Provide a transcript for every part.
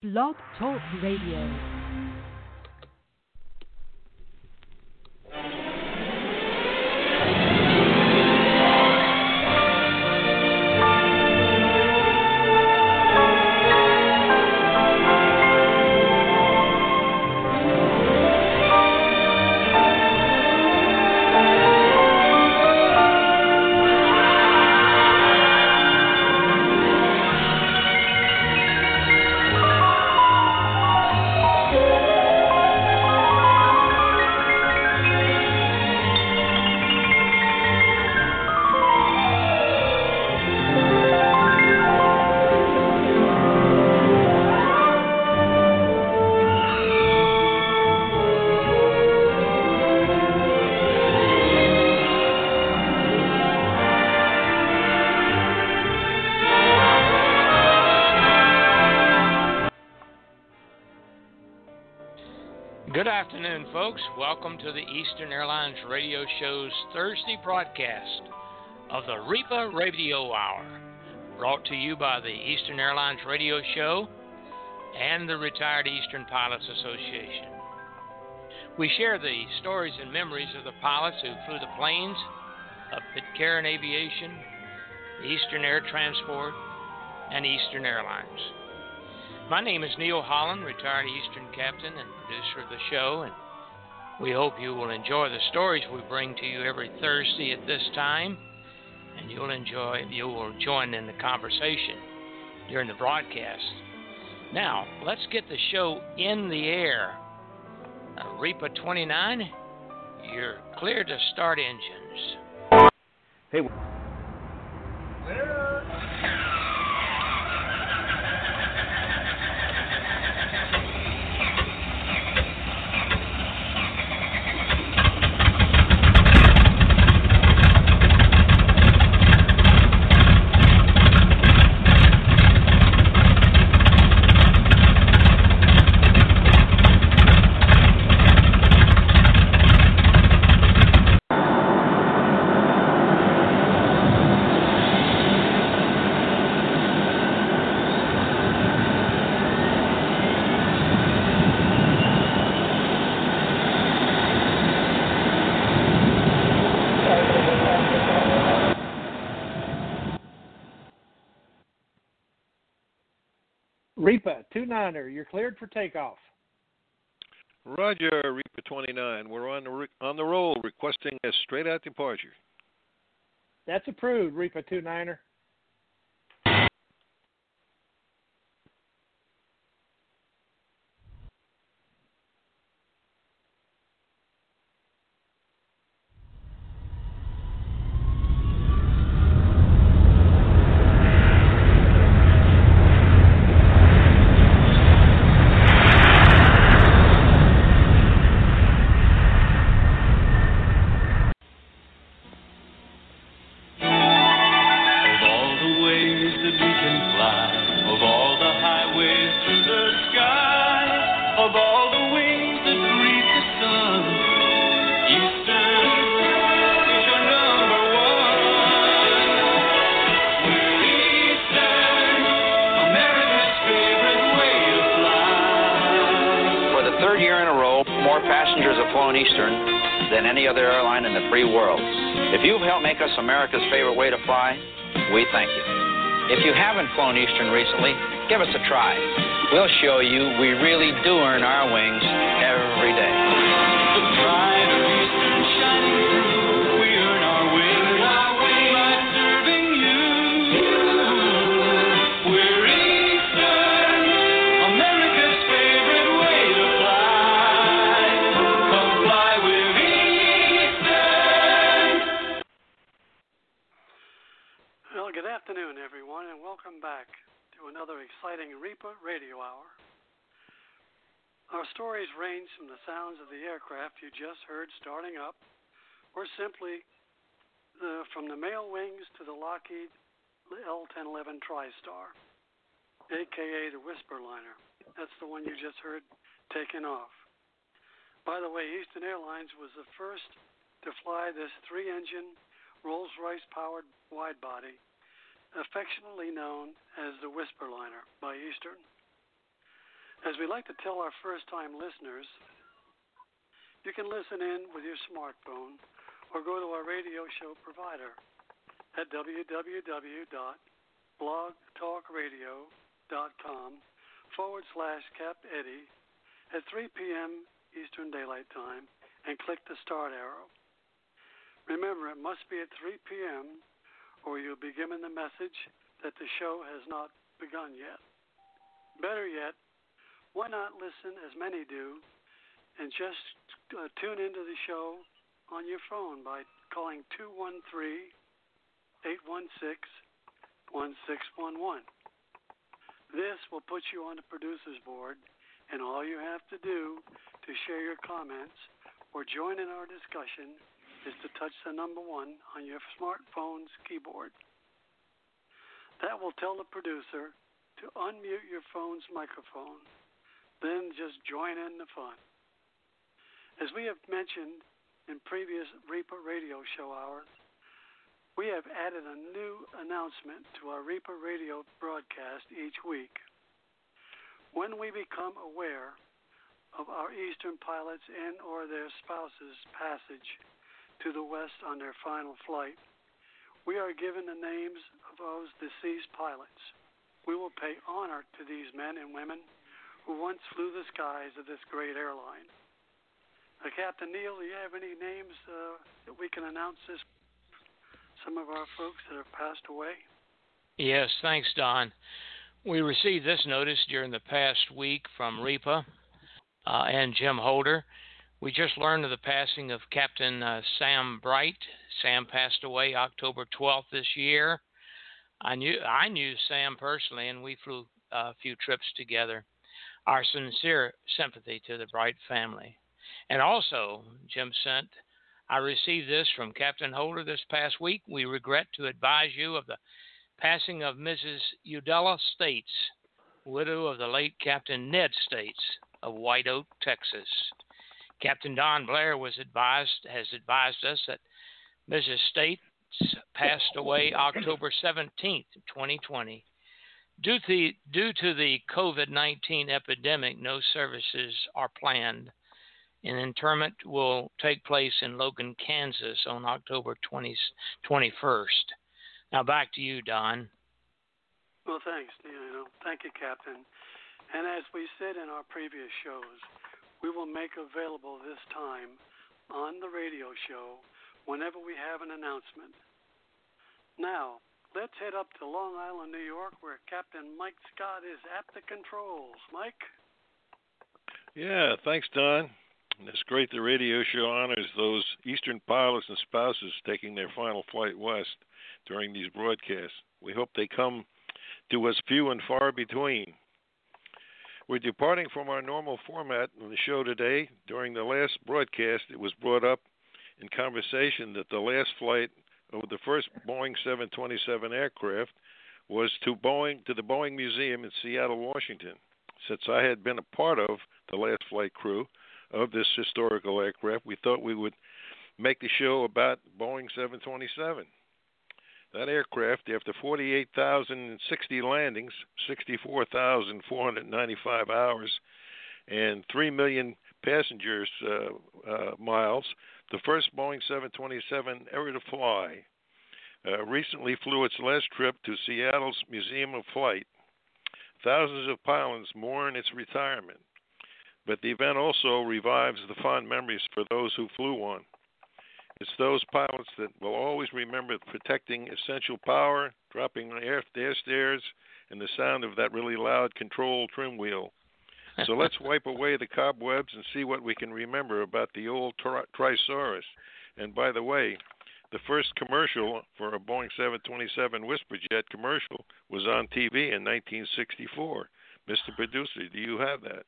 Blog Talk Radio. Afternoon, folks. Welcome to the Eastern Airlines Radio Show's Thursday broadcast of the REPA Radio Hour, brought to you by the Eastern Airlines Radio Show and the Retired Eastern Pilots Association. We share the stories and memories of the pilots who flew the planes of Pitcairn Aviation, Eastern Air Transport, and Eastern Airlines. My name is Neil Holland, retired Eastern captain and producer of the show, and we hope you will enjoy the stories we bring to you every Thursday at this time, and you'll enjoy you will join in the conversation during the broadcast. Now, let's get the show in the air. Uh, REPA 29, you're clear to start engines. Hey. Repa 29er, you're cleared for takeoff. Roger, REPA 29. We're on the, re- on the roll requesting a straight out departure. That's approved, REPA 29er. Airline in the free world. If you've helped make us America's favorite way to fly, we thank you. If you haven't flown Eastern recently, give us a try. We'll show you we really do earn our wings every day. Welcome back to another exciting REPA Radio Hour. Our stories range from the sounds of the aircraft you just heard starting up, or simply from the Mailwings to the Lockheed L-1011 TriStar, aka the Whisper Liner. That's the one you just heard taking off. By the way, Eastern Airlines was the first to fly this three-engine Rolls-Royce powered wide body affectionately known as the Whisper Liner by Eastern. As we like to tell our first time listeners, you can listen in with your smartphone or go to our radio show provider at www.blogtalkradio.com forward slash Cap Eddie at 3 p.m. Eastern Daylight Time and click the start arrow. Remember, it must be at 3 p.m. or you'll be given the message that the show has not begun yet. Better yet, why not listen as many do and just uh, tune into the show on your phone by calling 213 816 1611. This will put you on the producer's board, and all you have to do to share your comments or join in our discussion is to touch the number one on your smartphone's keyboard. That will tell the producer to unmute your phone's microphone. Then just join in the fun. As we have mentioned in previous REPA radio show hours, we have added a new announcement to our REPA radio broadcast each week. When we become aware of our Eastern pilots and or their spouses' passage to the west on their final flight, we are given the names of those deceased pilots. We will pay honor to these men and women who once flew the skies of this great airline. Uh, Captain Neil, do you have any names uh, that we can announce this? Some of our folks that have passed away. Yes, thanks, Don. We received this notice during the past week from REPA uh, and Jim Holder. We just learned of the passing of Captain uh, Sam Bright. Sam passed away October 12th this year. I knew I knew Sam personally, and we flew a few trips together. Our sincere sympathy to the Bright family. And also, Jim sent, I received this from Captain Holder this past week. We regret to advise you of the passing of Mrs. Udella States, widow of the late Captain Ned States of White Oak, Texas. Captain Don Blair was advised has advised us that Mrs. States passed away October 17th, 2020. Due to, the, due to the COVID 19 epidemic, no services are planned an interment will take place in Logan, Kansas on October 20, 21st. Now back to you, Don. Well, thanks, Neil. Thank you, Captain. And as we said in our previous shows, we will make available this time on the radio show whenever we have an announcement. Now, let's head up to Long Island, New York, where Captain Mike Scott is at the controls. Mike? Yeah, thanks, Don. It's great the radio show honors those Eastern pilots and spouses taking their final flight west during these broadcasts. We hope they come to us few and far between. We're departing from our normal format on the show today. During the last broadcast, it was brought up in conversation that the last flight of the first Boeing 727 aircraft was to Boeing to the Boeing Museum in Seattle, Washington. Since I had been a part of the last flight crew, of this historical aircraft, we thought we would make the show about Boeing 727. That aircraft, after 48,060 landings, 64,495 hours, and 3 million passengers uh, uh, miles, the first Boeing 727 ever to fly, uh, recently flew its last trip to Seattle's Museum of Flight. Thousands of pilots mourn its retirement but the event also revives the fond memories for those who flew one. It's those pilots that will always remember protecting essential power, dropping air, air stairs, and the sound of that really loud control trim wheel. So let's wipe away the cobwebs and see what we can remember about the old tri- Trisaurus. And by the way, the first commercial for a Boeing 727 Whisperjet commercial was on TV in 1964. Mr. Producer, do you have that?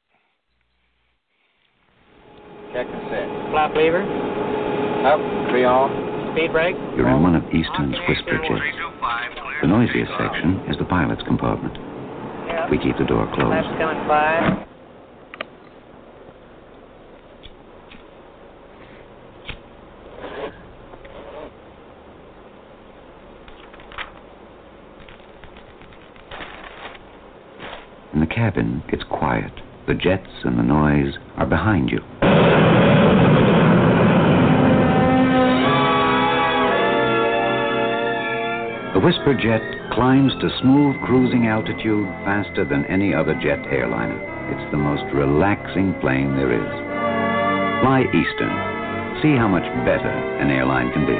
Check and set. Flap lever. Up. Three off. Speed brake. You're in one of Eastern's whisper jets. The noisiest section is the pilot's compartment. We keep the door closed. Flaps coming five. In the cabin, it's quiet. The jets and the noise are behind you. The Whisper Jet climbs to smooth cruising altitude faster than any other jet airliner. It's the most relaxing plane there is. Fly Eastern. See how much better an airline can be.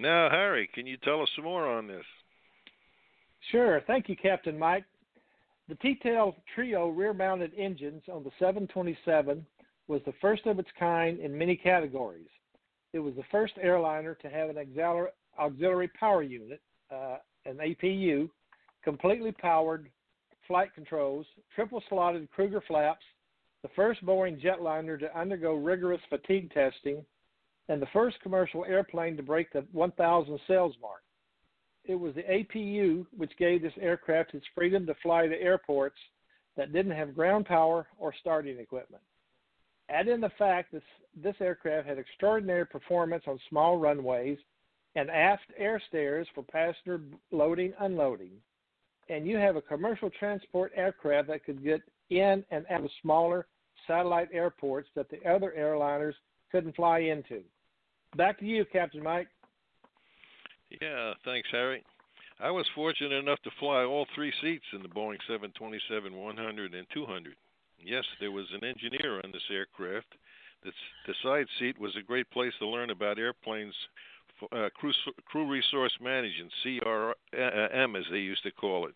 Now, Harry, can you tell us some more on this? Sure. Thank you, Captain Mike. The T-tail trio rear-mounted engines on the 727 was the first of its kind in many categories. It was the first airliner to have an auxiliary, power unit, uh, an APU, completely powered flight controls, triple slotted Krueger flaps, the first Boeing jetliner to undergo rigorous fatigue testing, and the first commercial airplane to break the 1,000 sales mark. It was the APU which gave this aircraft its freedom to fly to airports that didn't have ground power or starting equipment. Add in the fact that this aircraft had extraordinary performance on small runways and aft air stairs for passenger loading unloading, and you have a commercial transport aircraft that could get in and out of smaller satellite airports that the other airliners couldn't fly into. Back to you, Captain Mike. Yeah, thanks, Harry. I was fortunate enough to fly all three seats in the Boeing 727 100 and 200. Yes, there was an engineer on this aircraft. The, the side seat was a great place to learn about airplanes, uh, crew, crew resource management, CRM as they used to call it.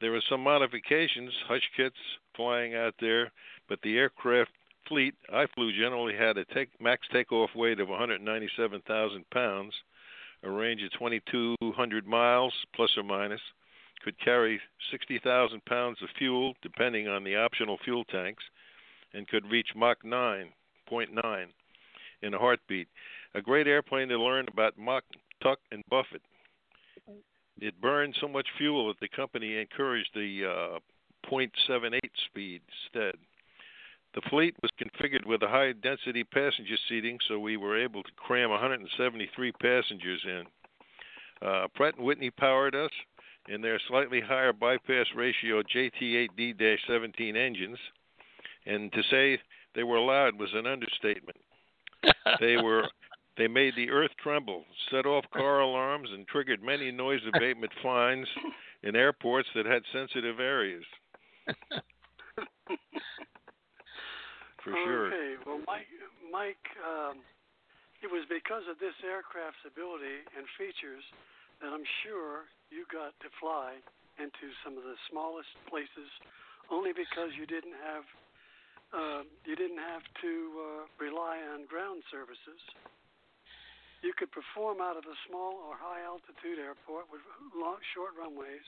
There were some modifications, hush kits flying out there, but the aircraft fleet I flew generally had a take, max takeoff weight of 197,000 pounds, a range of 2,200 miles plus or minus, could carry 60,000 pounds of fuel depending on the optional fuel tanks, and could reach Mach 9.9 in a heartbeat. A great airplane to learn about Mach, tuck, and buffet. It burned so much fuel that the company encouraged the uh, 0.78 speed instead. The fleet was configured with a high density passenger seating, so we were able to cram 173 passengers in. Uh, Pratt & Whitney powered us in their slightly higher bypass ratio JT8D-17 engines, and to say they were loud was an understatement. they were they made the earth tremble, set off car alarms, and triggered many noise abatement fines in airports that had sensitive areas. For sure. Okay. Well, Mike, Mike, um, it was because of this aircraft's ability and features that I'm sure you got to fly into some of the smallest places, only because you didn't have uh, you didn't have to uh, rely on ground services. You could perform out of a small or high altitude airport with long, short runways,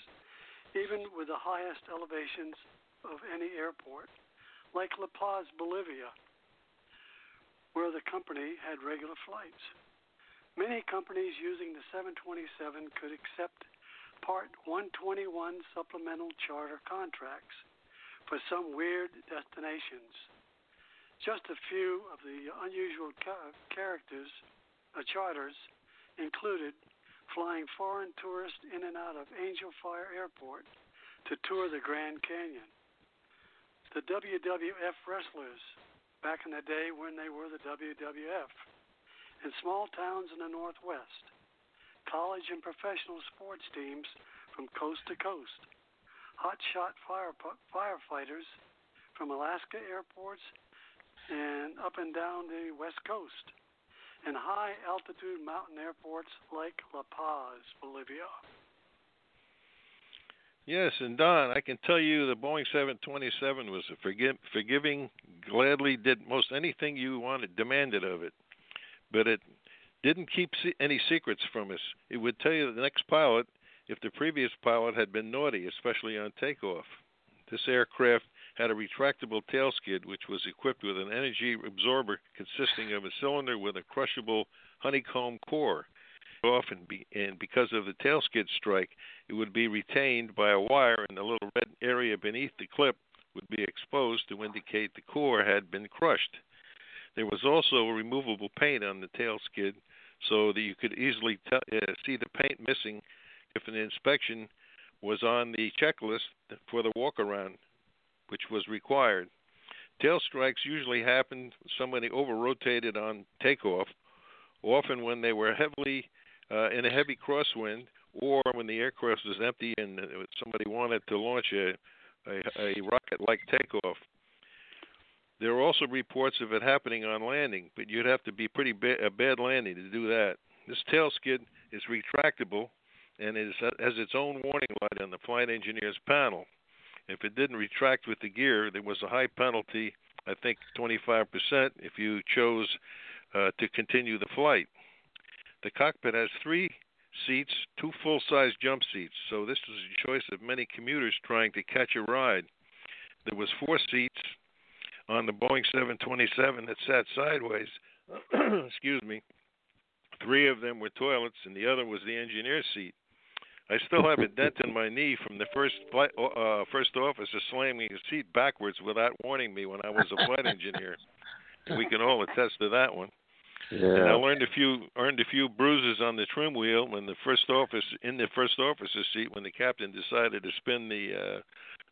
even with the highest elevations of any airport like La Paz, Bolivia, where the company had regular flights. Many companies using the 727 could accept Part 121 supplemental charter contracts for some weird destinations. Just a few of the unusual characters, uh, charters included flying foreign tourists in and out of Angel Fire Airport to tour the Grand Canyon the WWF wrestlers back in the day when they were the WWF, in small towns in the Northwest, college and professional sports teams from coast to coast, hotshot fire, firefighters from Alaska airports and up and down the West Coast, and high altitude mountain airports like La Paz, Bolivia. Yes, and Don, I can tell you the Boeing 727 was a forgive, forgiving, gladly did most anything you wanted, demanded of it. But it didn't keep any secrets from us. It would tell you the next pilot if the previous pilot had been naughty, especially on takeoff. This aircraft had a retractable tail skid, which was equipped with an energy absorber consisting of a cylinder with a crushable honeycomb core off, and, be, and because of the tail skid strike, it would be retained by a wire, and the little red area beneath the clip would be exposed to indicate the core had been crushed. There was also removable paint on the tail skid so that you could easily tell, uh, see the paint missing if an inspection was on the checklist for the walk around, which was required. Tail strikes usually happened somebody over rotated on takeoff, often when they were heavily uh, in a heavy crosswind or when the aircraft was empty and somebody wanted to launch a, a, a rocket like takeoff. There are also reports of it happening on landing, but you'd have to be pretty ba- a bad landing to do that. This tail skid is retractable and it has its own warning light on the flight engineer's panel. If it didn't retract with the gear, there was a high penalty, I think 25%, if you chose uh, to continue the flight. The cockpit has three seats, two full size jump seats, so this was a choice of many commuters trying to catch a ride. There was four seats on the Boeing 727 that sat sideways. Excuse me. Three of them were toilets, and the other was the engineer's seat. I still have a dent in my knee from the first flight, uh, first officer slamming his seat backwards without warning me when I was a flight engineer. We can all attest to that one. Yeah. And I learned a few earned a few bruises on the trim wheel when the first office in the first officer's seat when the captain decided to spin the uh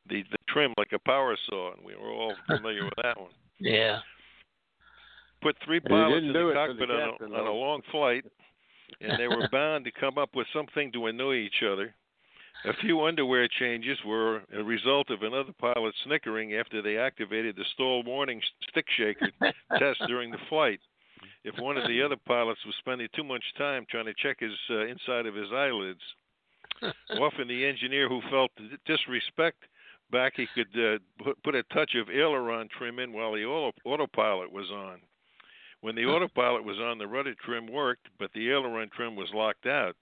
the, the trim like a power saw and we were all familiar with that one. Yeah. Put three pilots in the cockpit the on, a, on a long flight and they were bound to come up with something to annoy each other. A few underwear changes were a result of another pilot snickering after they activated the stall warning stick shaker test during the flight. If one of the other pilots was spending too much time trying to check his uh, inside of his eyelids, often the engineer who felt disrespect back, he could uh, put, put a touch of aileron trim in while the auto, autopilot was on. When the autopilot was on, the rudder trim worked, but the aileron trim was locked out.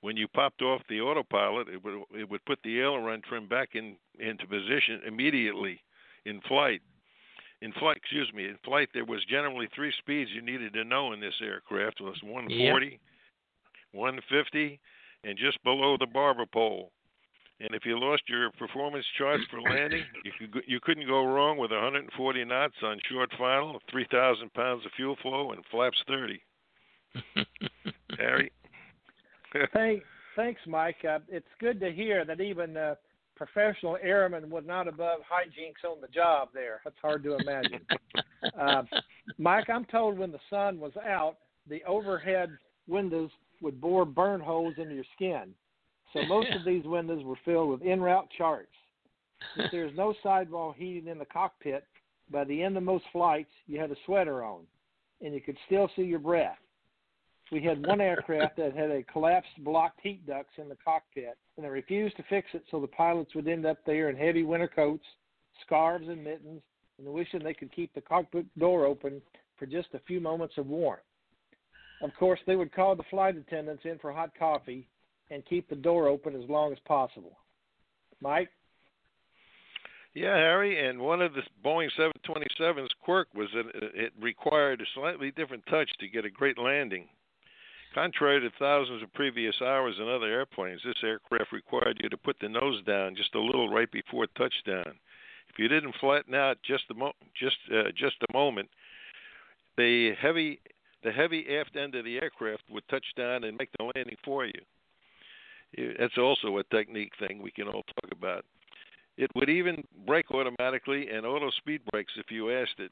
When you popped off the autopilot, it would it would put the aileron trim back in into position immediately in flight. In flight, excuse me, in flight there was generally three speeds you needed to know in this aircraft. It was 140, 150, and just below the barber pole. And if you lost your performance charts for landing, you could go- you couldn't go wrong with 140 knots on short final, 3,000 pounds of fuel flow, and flaps 30. Harry. Thank, thanks, Mike. Uh, it's good to hear that even uh, professional airmen were not above hijinks on the job there. That's hard to imagine. uh, Mike, I'm told when the sun was out, the overhead windows would bore burn holes into your skin. So most of these windows were filled with en route charts. If there's no sidewall heating in the cockpit, by the end of most flights, you had a sweater on, and you could still see your breath. We had one aircraft that had a collapsed blocked heat ducts in the cockpit, and they refused to fix it, so the pilots would end up there in heavy winter coats, scarves, and mittens, and wishing they could keep the cockpit door open for just a few moments of warmth. Of course, they would call the flight attendants in for hot coffee and keep the door open as long as possible. Mike? Yeah, Harry, and one of the Boeing 727's quirk was that it required a slightly different touch to get a great landing. Contrary to thousands of previous hours in other airplanes, this aircraft required you to put the nose down just a little right before touchdown. If you didn't flatten out just a mo- just uh, just a moment, the heavy the heavy aft end of the aircraft would touch down and make the landing for you. That's also a technique thing we can all talk about. It would even brake automatically and auto speed brakes if you asked it.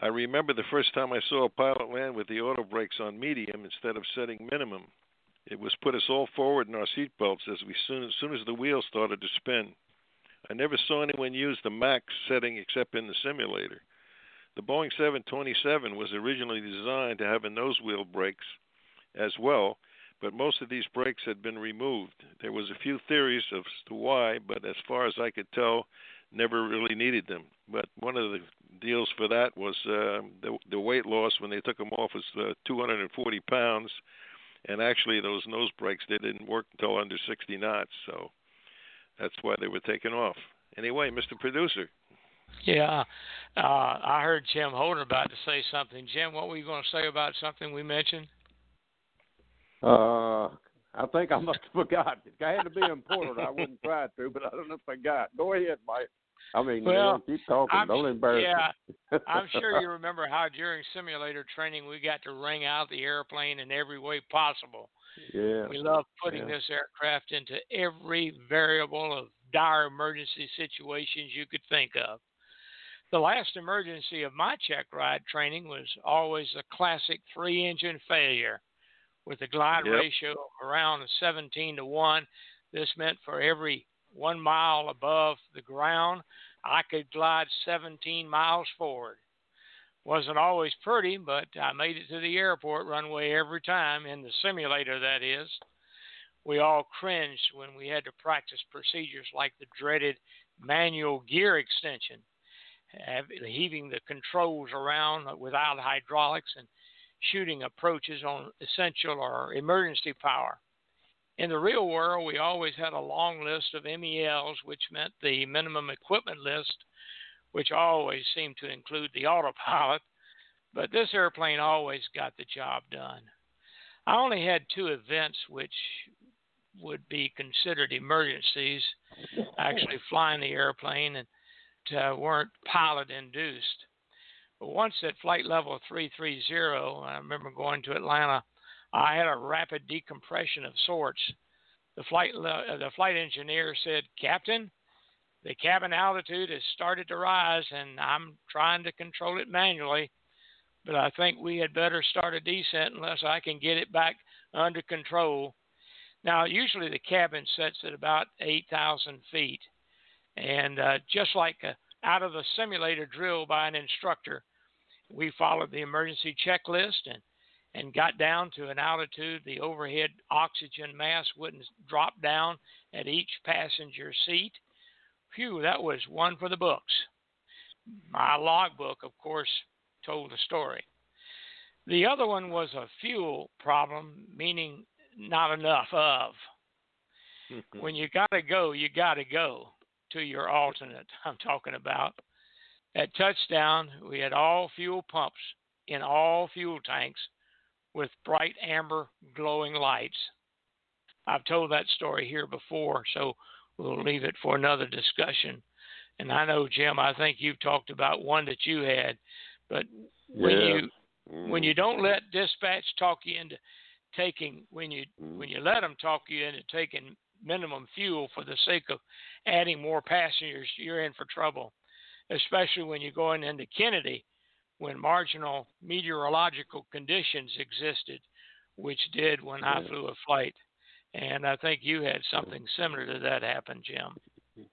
I remember the first time I saw a pilot land with the auto brakes on medium instead of setting minimum. It was put us all forward in our seat belts as we soon as soon as the wheels started to spin. I never saw anyone use the max setting except in the simulator. The Boeing 727 was originally designed to have a nose wheel brakes as well, but most of these brakes had been removed. There was a few theories as to why, but as far as I could tell, never really needed them. But one of the deals for that was uh, the, the weight loss when they took them off was uh, 240 pounds, and actually those nose brakes they didn't work until under 60 knots, so that's why they were taken off. Anyway, Mr. Producer. Yeah, uh, I heard Jim Holden about to say something. Jim, what were you going to say about something we mentioned? Uh, I think I must have forgot. If I had to be important, I wouldn't try to, but I don't know if I got. Go ahead, Mike. I mean, Well, you know, keep talking. I'm, Don't embarrass yeah, me. I'm sure you remember how during simulator training we got to ring out the airplane in every way possible. Yeah. We love putting yeah. this aircraft into every variable of dire emergency situations you could think of. The last emergency of my check ride training was always a classic three engine failure with a glide Yep. ratio of around 17 to 1. This meant for every one mile above the ground, I could glide 17 miles forward. Wasn't always pretty, but I made it to the airport runway every time, in the simulator, that is. We all cringed when we had to practice procedures like the dreaded manual gear extension, heaving the controls around without hydraulics and shooting approaches on essential or emergency power. In the real world, we always had a long list of MELs, which meant the minimum equipment list, which always seemed to include the autopilot, but this airplane always got the job done. I only had two events which would be considered emergencies, actually flying the airplane and uh, weren't pilot induced. But once at flight level 330, I remember going to Atlanta, I had a rapid decompression of sorts. The flight uh, the flight engineer said, "Captain, the cabin altitude has started to rise, and I'm trying to control it manually, but I think we had better start a descent unless I can get it back under control." Now, usually the cabin sets at about 8,000 feet, and uh, just like uh, out of the simulator drill by an instructor, we followed the emergency checklist and and got down to an altitude the overhead oxygen mask wouldn't drop down at each passenger seat. Phew, that was one for the books. My logbook, of course, told the story. The other one was a fuel problem, meaning not enough of. when you got to go, you got to go to your alternate. I'm talking about. At touchdown, we had all fuel pumps in all fuel tanks with bright amber glowing lights. I've told that story here before, so we'll leave it for another discussion. And I know, Jim, I think you've talked about one that you had, but when Yeah. you when you mm. don't let dispatch talk you into taking when you mm. when you let them talk you into taking minimum fuel for the sake of adding more passengers, you're in for trouble. Especially when you're going into Kennedy, when marginal meteorological conditions existed, which did when I flew a flight. And I think you had something similar to that happen, Jim.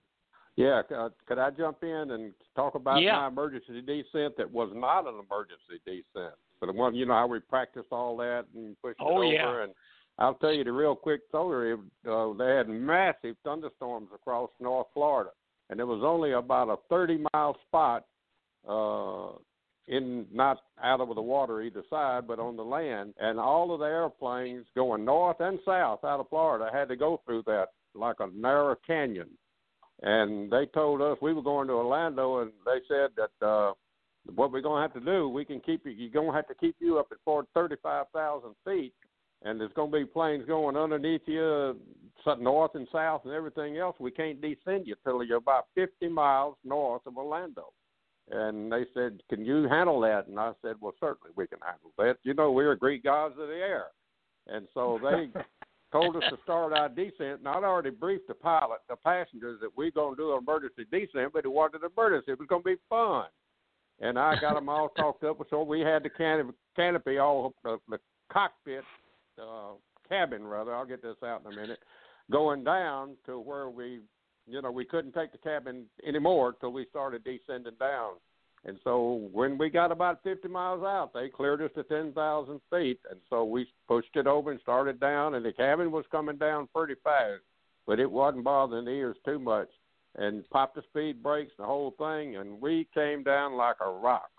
Yeah, uh, could I jump in and talk about Yeah. my emergency descent that was not an emergency descent? But the one, you know, how we practiced all that and pushed Oh, it over. yeah. And I'll tell you the real quick story. Uh, they had massive thunderstorms across North Florida, and there was only about a 30 mile spot uh, in not out over the water either side, but on the land. And all of the airplanes going north and south out of Florida had to go through that like a narrow canyon and they told us we were going to Orlando, and they said that uh, what we're going to have to do, we can keep you. You're going to have to keep you up at four thirty-five thousand feet, and there's going to be planes going underneath you, north and south, and everything else. We can't descend you till you're about fifty miles north of Orlando. And they said, "Can you handle that?" And I said, "Well, certainly we can handle that. You know, we're Greek gods of the air." And so they told us to start our descent, and I'd already briefed the pilot, the passengers, that we're going to do an emergency descent, but it wasn't an emergency. It was going to be fun. And I got them all talked up, so we had the canopy, canopy all the, the cockpit uh, cabin, rather. I'll get this out in a minute. Going down to where we, you know, we couldn't take the cabin anymore till we started descending down. And so when we got about 50 miles out, they cleared us to 10,000 feet. And so we pushed it over and started down, and the cabin was coming down pretty fast, but it wasn't bothering the ears too much. And popped the speed brakes, the whole thing, and we came down like a rock.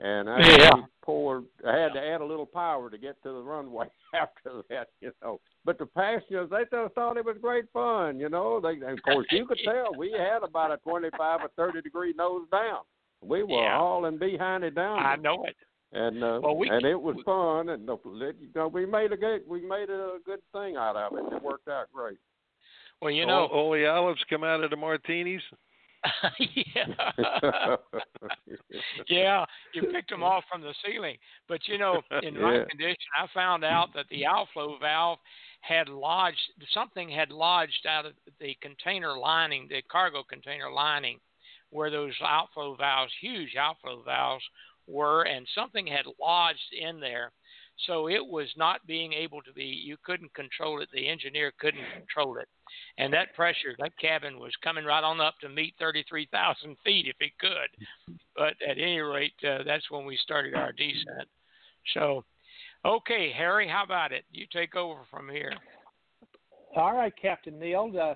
And I Yeah. we poured, I had to add a little power to get to the runway after that, you know. But the passengers, they just thought it was great fun, you know. They, of course, you could tell we had about a 25 or 30 degree nose down. We were Yeah. hauling behind it down. I know it. And uh, Well, we- and it was fun, and uh, you know, we made a good we made a good thing out of it. It worked out great. Well, you know, all the olives come out of the martinis. yeah. yeah, you picked them off from the ceiling. But you know, in my Yeah. condition, I found out that the outflow valve had lodged something had lodged out of the container lining, the cargo container lining, where those outflow valves, huge outflow valves, were, and something had lodged in there. So it was not being able to be. You couldn't control it. The engineer couldn't control it, and that pressure, that cabin was coming right on up to meet 33,000 feet if it could. But at any rate, uh, that's when we started our descent. So, okay, Harry, how about it? You take over from here. All right, Captain Neil. Uh,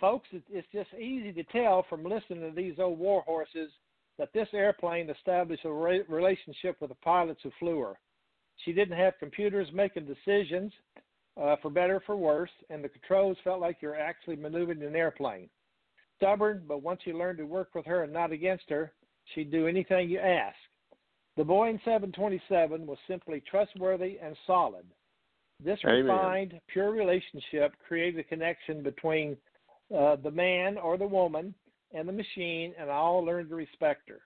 folks, it's just easy to tell from listening to these old war horses that this airplane established a re- relationship with the pilots who flew her. She didn't have computers making decisions, uh, for better or for worse, and the controls felt like you're actually maneuvering an airplane. Stubborn, but once you learned to work with her and not against her, she'd do anything you asked. The Boeing 727 was simply trustworthy and solid. This Amen. refined, pure relationship created a connection between uh, the man or the woman and the machine, and all learned to respect her.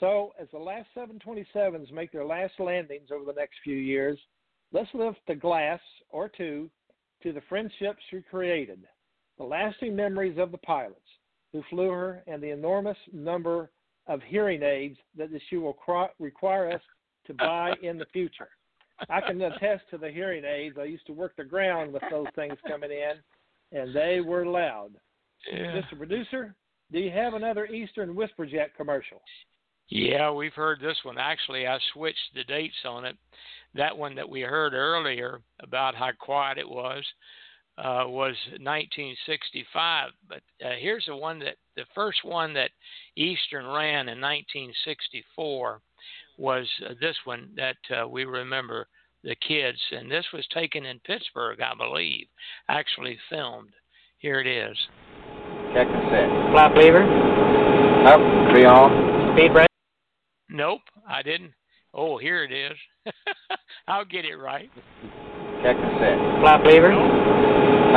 So, as the last 727s make their last landings over the next few years, let's lift a glass or two to the friendships she created, the lasting memories of the pilots who flew her, and the enormous number of hearing aids that she will cro- require us to buy in the future. I can attest to the hearing aids. I used to work the ground with those things coming in, and they were loud. Yeah. Mr. Producer, do you have another Eastern Whisperjet commercial? Yeah, we've heard this one. Actually, I switched the dates on it. That one that we heard earlier about how quiet it was uh, was 1965. But uh, here's the one that the first one that Eastern ran in 1964 was uh, this one that uh, we remember the kids, and this was taken in Pittsburgh, I believe, actually filmed. Here it is. Check and set. Flap lever. Up. Three on. Speed brake. Nope, I didn't. Oh, here it is. I'll get it right. Check the set. Flap lever.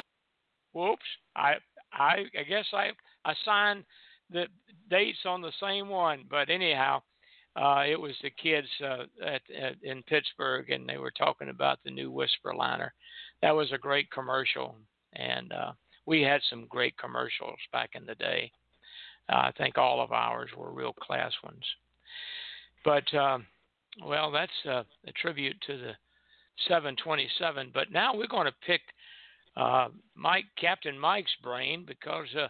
Whoops. I I I guess I assigned the dates on the same one, but anyhow, uh, it was the kids uh, at, at in Pittsburgh, and they were talking about the new Whisper liner. That was a great commercial, and uh, we had some great commercials back in the day. Uh, I think all of ours were real class ones. But um, well, that's a tribute to the 727. But now we're going to pick uh, Mike, Captain Mike's brain because uh,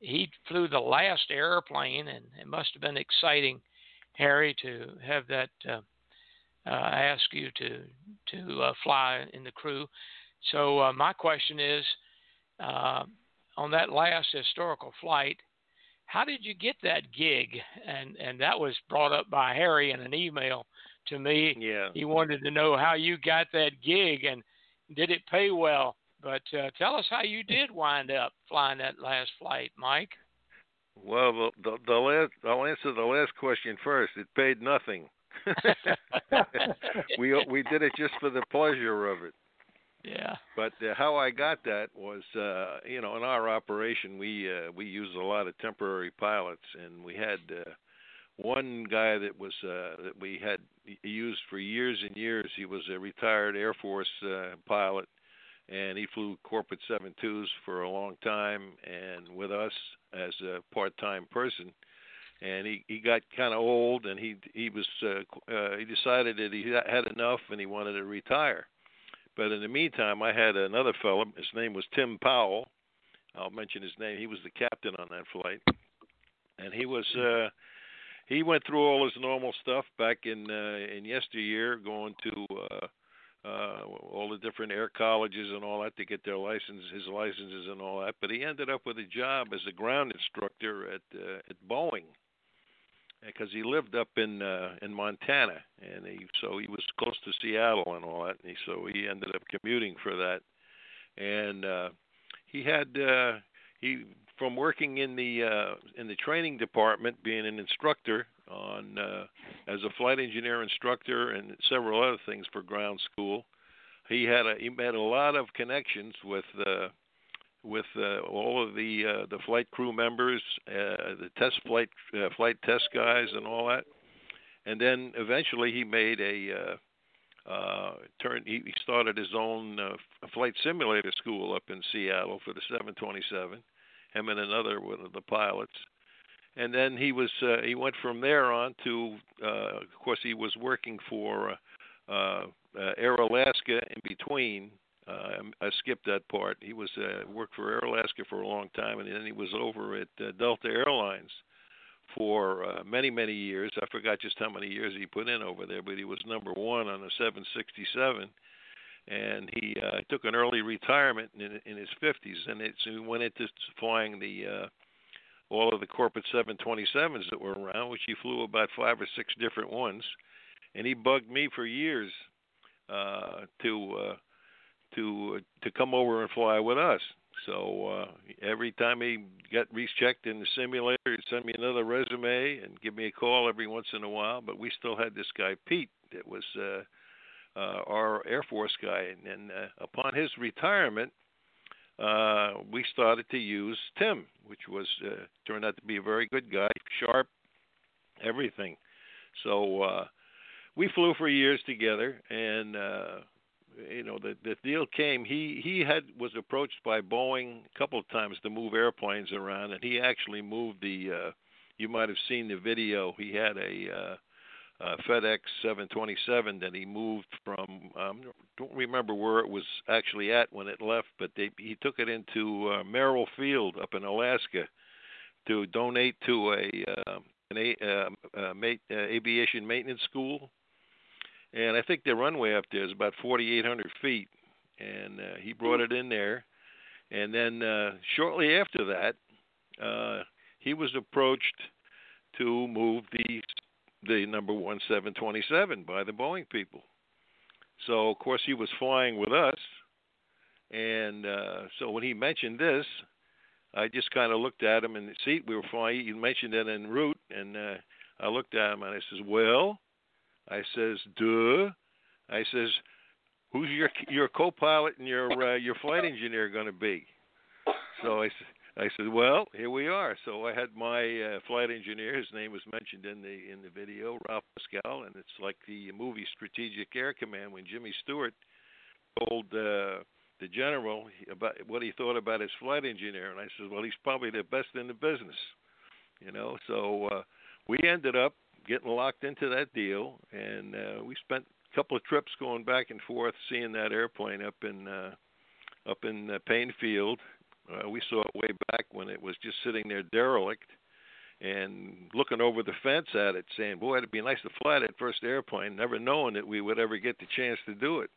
he flew the last airplane, and it must have been exciting, Harry, to have that uh, uh, ask you to to uh, fly in the crew. So uh, my question is, uh, on that last historical flight, how did you get that gig? And and that was brought up by Harry in an email to me. Yeah. He wanted to know how you got that gig and did it pay well? But uh, tell us how you did wind up flying that last flight, Mike. Well, the, the, the last, I'll answer the last question first. It paid nothing. we we did it just for the pleasure of it. Yeah. But uh, how I got that was, uh, you know, in our operation, we uh, we used a lot of temporary pilots, and we had uh, one guy that was uh, that we had used for years and years. He was a retired Air Force uh, pilot, and he flew corporate seven twos for a long time, and with us as a part-time person. And he he got kind of old, and he he was uh, uh, he decided that he had enough, and he wanted to retire. But in the meantime, I had another fellow. His name was Tim Powell. I'll mention his name. He was the captain on that flight, and he was uh, he went through all his normal stuff back in uh, in yesteryear, going to uh, uh, all the different air colleges and all that to get their license, his licenses and all that. But he ended up with a job as a ground instructor at uh, at Boeing because he lived up in uh, in Montana, and he so he was close to Seattle and all that, and he, so he ended up commuting for that, and uh, he had uh, he from working in the uh, in the training department, being an instructor on uh, as a flight engineer instructor and several other things for ground school. He had a he made a lot of connections with uh, with uh, all of the uh, the flight crew members, uh, the test flight uh, flight test guys, and all that. And then eventually he made a uh, uh, turn. He, started his own uh, flight simulator school up in Seattle for the 727. Him and another one of the pilots. And then he was uh, he went from there on to uh, of course he was working for uh, uh, Air Alaska in between uh, I skipped that part. He was uh, worked for Air Alaska for a long time, and then he was over at uh, Delta Airlines for uh, many many years. I forgot just how many years he put in over there, but he was number one on the 767, and he uh, took an early retirement in, in his 50s, and it, so he went into flying the uh, all of the corporate 727s that were around, which he flew about five or six different ones, and he bugged me for years uh, to. Uh, to to come over and fly with us. So uh, every time he got rechecked in the simulator, he'd send me another resume and give me a call every once in a while. But we still had this guy Pete that was uh, uh, our Air Force guy, and, and uh, upon his retirement, uh, we started to use Tim, which was uh, turned out to be a very good guy, sharp, everything. So uh, we flew for years together, and uh, you know the the deal came he he had was approached by Boeing a couple of times to move airplanes around and he actually moved the uh you might have seen the video he had a uh uh, FedEx 727 that he moved from. Um, don't remember where it was actually at when it left, but they, he took it into uh, Merrill Field up in Alaska to donate to a uh, an a, uh, uh, mate, uh, aviation maintenance school and I think the runway up there is about 4,800 feet. And uh, he brought it in there, and then uh, shortly after that, uh, he was approached to move the the number one 727 by the Boeing people. So of course he was flying with us, and uh, so when he mentioned this, I just kind of looked at him in the seat we were flying. He mentioned it en route, and uh, I looked at him and I says, "Well." I says, "Duh." I says, "Who's your your co-pilot and your uh, your flight engineer going to be?" So I I said, "Well, here we are." So I had my uh, flight engineer. His name was mentioned in the in the video, Ralph Pascal, and it's like the movie Strategic Air Command when Jimmy Stewart told uh, the general about what he thought about his flight engineer, and I said, "Well, he's probably the best in the business." You know, so uh, we ended up getting locked into that deal, and uh, we spent a couple of trips going back and forth, seeing that airplane up in uh, up in uh, Paine Field. Uh, we saw it way back when it was just sitting there derelict, and looking over the fence at it, saying, "Boy, it'd be nice to fly that first airplane," never knowing that we would ever get the chance to do it.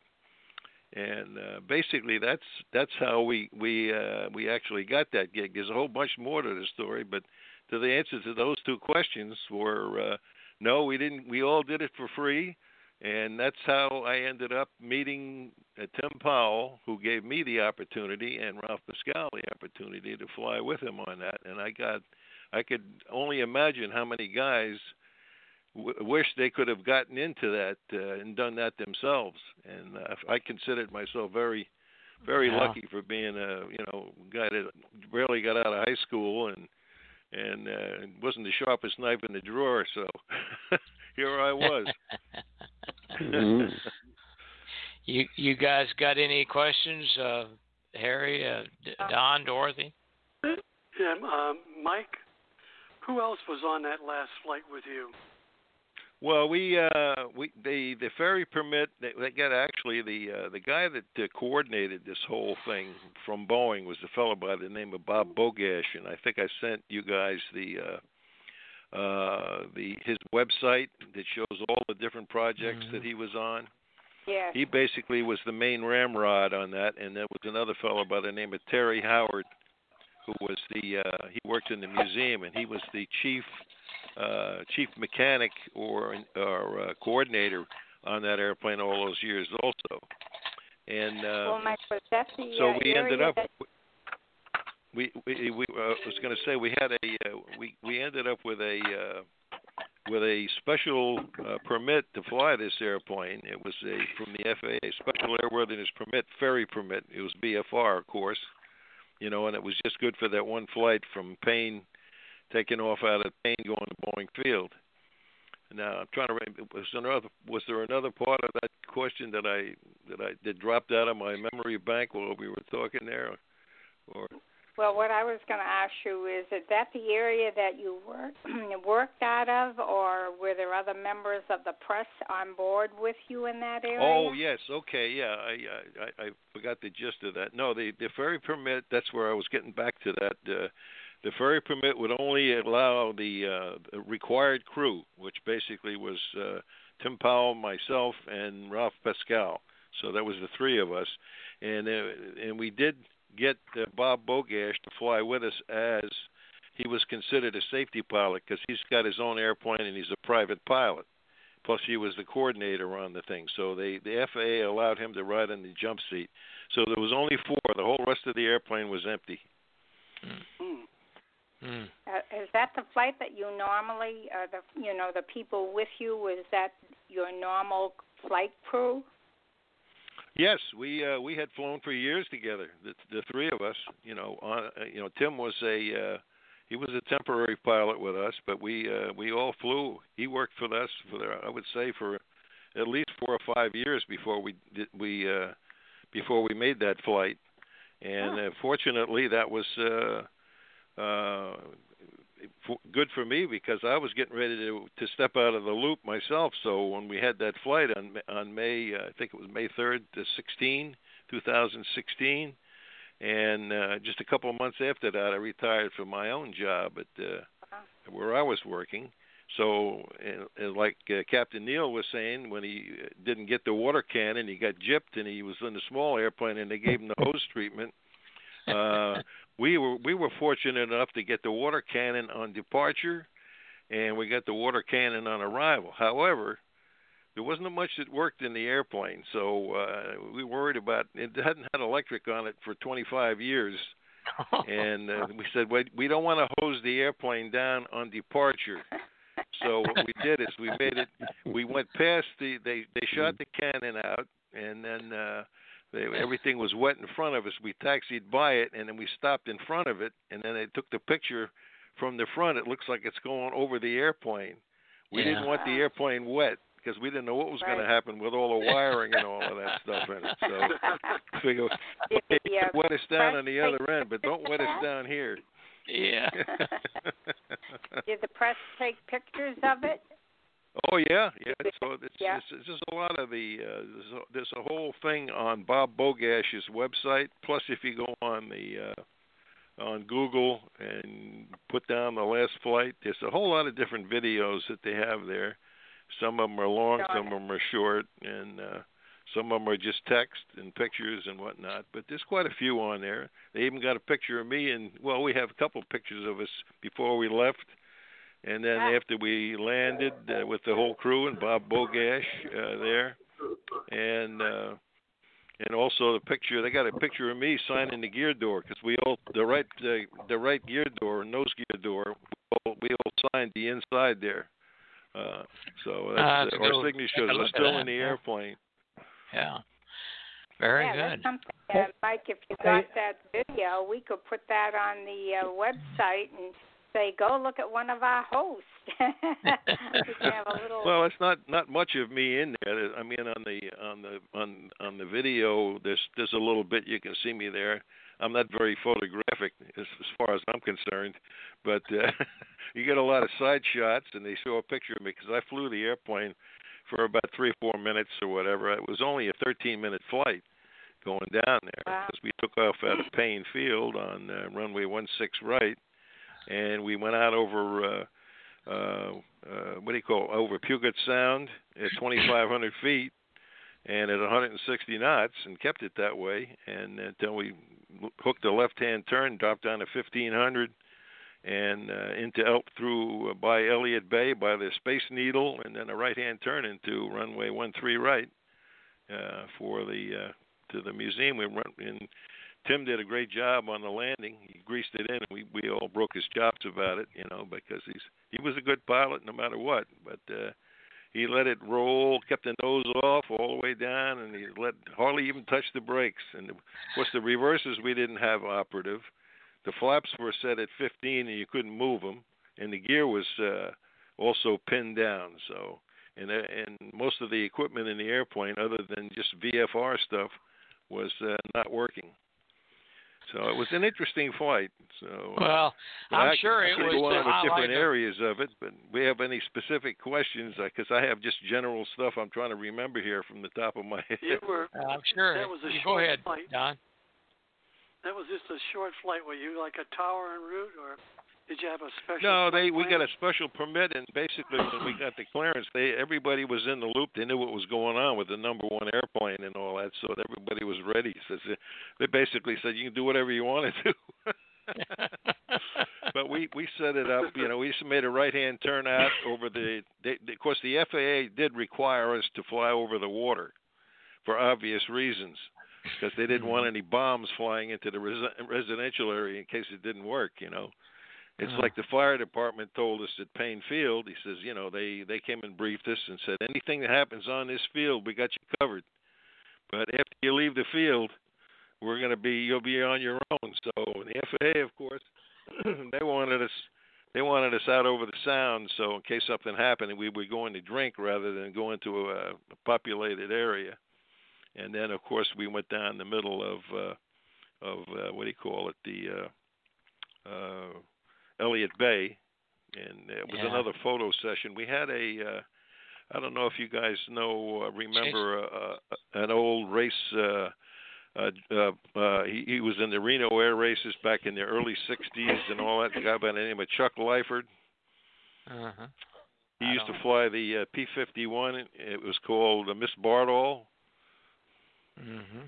And uh, basically, that's that's how we we uh, we actually got that gig. There's a whole bunch more to the story, but to the answer to those two questions were uh, no, we didn't. We all did it for free, and that's how I ended up meeting uh, Tim Powell, who gave me the opportunity, and Ralph Pascal the opportunity to fly with him on that. And I got, I could only imagine how many guys w- wish they could have gotten into that uh, and done that themselves. And uh, I considered myself very, very Yeah. lucky for being a you know guy that barely got out of high school and and uh, wasn't the sharpest knife in the drawer. So here I was. Mhm. you you guys got any questions, uh, Harry, uh, D- Don, Dorothy? Yeah, um, Mike, who else was on that last flight with you? Well, we uh, we the the ferry permit they, they got actually the uh, the guy that uh, coordinated this whole thing from Boeing was a fellow by the name of Bob Bogash, and I think I sent you guys the uh, uh, the his website that shows all the different projects that he was on. Yes. He basically was the main ramrod on that, and there was another fellow by the name of Terry Howard, who was the uh, he worked in the museum, and he was the chief uh, chief mechanic or or uh, coordinator on that airplane all those years also. And uh, well, Mike, was that the so uh, we ended up. that- We we, we uh, I was going to say we had a uh, we we ended up with a uh, with a special uh, permit to fly this airplane. It was a from the FAA Special Airworthiness Permit ferry permit. It was VFR, of course, you know, and it was just good for that one flight from Paine, taking off out of Paine going to Boeing Field. Now I'm trying to remember. Was there another? Was there another part of that question that I that I that dropped out of my memory bank while we were talking there, or? Well, what I was going to ask you is, is that the area that you worked worked out of, or were there other members of the press on board with you in that area? Oh yes, okay, yeah. I I, I forgot the gist of that. No, the the ferry permit. That's where I was getting back to that. Uh, the ferry permit would only allow the, uh, required crew, which basically was uh, Tim Powell, myself, and Ralph Pascal. So that was the three of us, and uh, and we did get uh, Bob Bogash to fly with us as he was considered a safety pilot because he's got his own airplane and he's a private pilot. Plus, he was the coordinator on the thing. So they the FAA allowed him to ride in the jump seat. So there was only four. The whole rest of the airplane was empty. Mm. Mm. Uh, is that the flight that you normally, uh, the you know, the people with you? Is that your normal flight crew? Yes, we uh, we had flown for years together. The, the three of us, you know, on, uh, you know, Tim was a uh, he was a temporary pilot with us, but we uh, we all flew. He worked for us for I would say for at least four or five years before we did, we uh, before we made that flight. And uh, fortunately, that was uh, uh, good for me because I was getting ready to to step out of the loop myself. So when we had that flight on on May, uh, I think it was May 3rd to 16, 2016, and uh, just a couple of months after that, I retired from my own job at uh, where I was working. So, and, and like uh, Captain Neil was saying, when he didn't get the water cannon, he got gypped, and he was in a small airplane, and they gave him the hose treatment. Uh, we were we were fortunate enough to get the water cannon on departure, and we got the water cannon on arrival. However, there wasn't much that worked in the airplane, so uh, we worried about it. Hadn't had electric on it for 25 years, and uh, we said we we don't want to hose the airplane down on departure. So what we did is we made it. We went past the. They they shot the cannon out, and then. uh they, everything was wet in front of us. We taxied by it, and then we stopped in front of it, and then they took the picture from the front. It looks like it's going over the airplane. We Yeah. didn't want the airplane wet because we didn't know what was going to happen with all the wiring and all of that stuff in it. So figure, Did okay, the, you uh, wet us down on the other end, but don't wet us down here. Yeah. Did the press take pictures of it? Oh yeah, yeah. So it's, Yeah. it's, it's just a lot of the uh, there's, a, there's a whole thing on Bob Bogash's website. Plus, if you go on the uh, on Google and put down the last flight, there's a whole lot of different videos that they have there. Some of them are long, Sure. some of them are short, and uh, some of them are just text and pictures and whatnot. But there's quite a few on there. They even got a picture of me, and well, we have a couple pictures of us before we left. And then after we landed uh, with the whole crew and Bob Bogash uh, there, and uh, and also the picture they got a picture of me signing the gear door because we all the right uh, the right gear door nose gear door we all, we all signed the inside there. Uh, so that's, Ah, uh, that's our cool. signatures are still in the airplane. Yeah. Very yeah, good. That's something, uh, Mike, if you got that video, we could put that on the uh, website and say, go look at one of our hosts. we can have a little. Well, it's not not much of me in there. I mean, on the on the on on the video, there's there's a little bit you can see me there. I'm not very photographic as, as far as I'm concerned, but uh, you get a lot of side shots, and they show a picture of me because I flew the airplane for about three or four minutes or whatever. It was only a 13 minute flight going down there Wow. because we took off out of Paine Field on uh, runway 16 right, and we went out over. Uh, uh, uh, what do you call it? over Puget Sound at 2,500 feet and at 160 knots, and kept it that way, and until we hooked a left-hand turn, dropped down to 1,500, and uh, into El- through uh, by Elliott Bay by the Space Needle, and then a right-hand turn into runway 13 right uh, for the uh, to the museum. We run in. Tim did a great job on the landing. He greased it in, and we we all broke his chops about it, you know, because he's he was a good pilot no matter what. But uh, he let it roll, kept the nose off all the way down, and he let hardly even touch the brakes. And of course, the reverses we didn't have operative. The flaps were set at 15, and you couldn't move them, and the gear was uh, also pinned down. So, and uh, and most of the equipment in the airplane, other than just VFR stuff, was uh, not working. So it was an interesting flight. So uh, well, but I'm I, sure I it could was go the on uh, with different highlight of- areas of it. But we have any specific questions? Because I have just general stuff I'm trying to remember here from the top of my head. You were. Uh, I'm sure. That was a You short go ahead, flight. Don. That was just a short flight. Were you like a tower en route, or did you have a special? No, they flight we got a special permit, and basically when we got the clearance, they everybody was in the loop. They knew what was going on with the number one airplane and all that, so everybody was ready. So they- they basically said you can do whatever you want to do. but we we set it up. You know, we just made a right hand turn out over the. They, of course, the FAA did require us to fly over the water, for obvious reasons, because they didn't want mm-hmm. any bombs flying into the res- residential area in case it didn't work. You know. It's Uh-huh. like the fire department told us at Paine Field. He says, you know, they they came and briefed us and said anything that happens on this field, we got you covered. But after you leave the field, we're going to be you'll be on your own. So the FAA, of course, they wanted us they wanted us out over the sound. So in case something happened, we were going to drink rather than go into a, a populated area. And then, of course, we went down the middle of uh, of uh, what do you call it the uh, uh, Elliott Bay, and it was Yeah. another photo session. We had a, uh, I don't know if you guys know, uh, remember uh, uh, an old race. Uh, uh, uh, uh, he, he was in the Reno Air Races back in the early '60s and all that. The guy by the name of Chuck Lyford. Uh-huh. He I used to fly the uh, P-51. It was called uh, Miss Bardahl. Mm-hmm.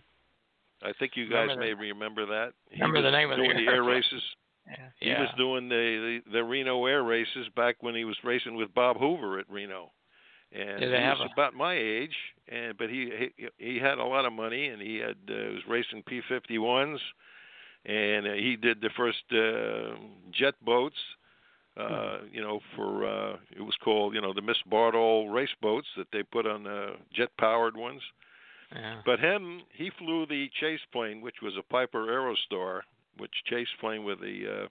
I think you guys Remember may the- remember that. He remember the name of the air races. Yeah. He yeah. was doing the, the the Reno Air Races back when he was racing with Bob Hoover at Reno, and Did he have was a- about my age. And but he he he had a lot of money, and he had uh, was racing P51s, and uh, he did the first uh, jet boats. Uh, you know, for uh, it was called you know the Miss Bardahl race boats that they put on uh, jet powered ones. Yeah. But him, he flew the chase plane, which was a Piper Aerostar, which chase plane with a uh,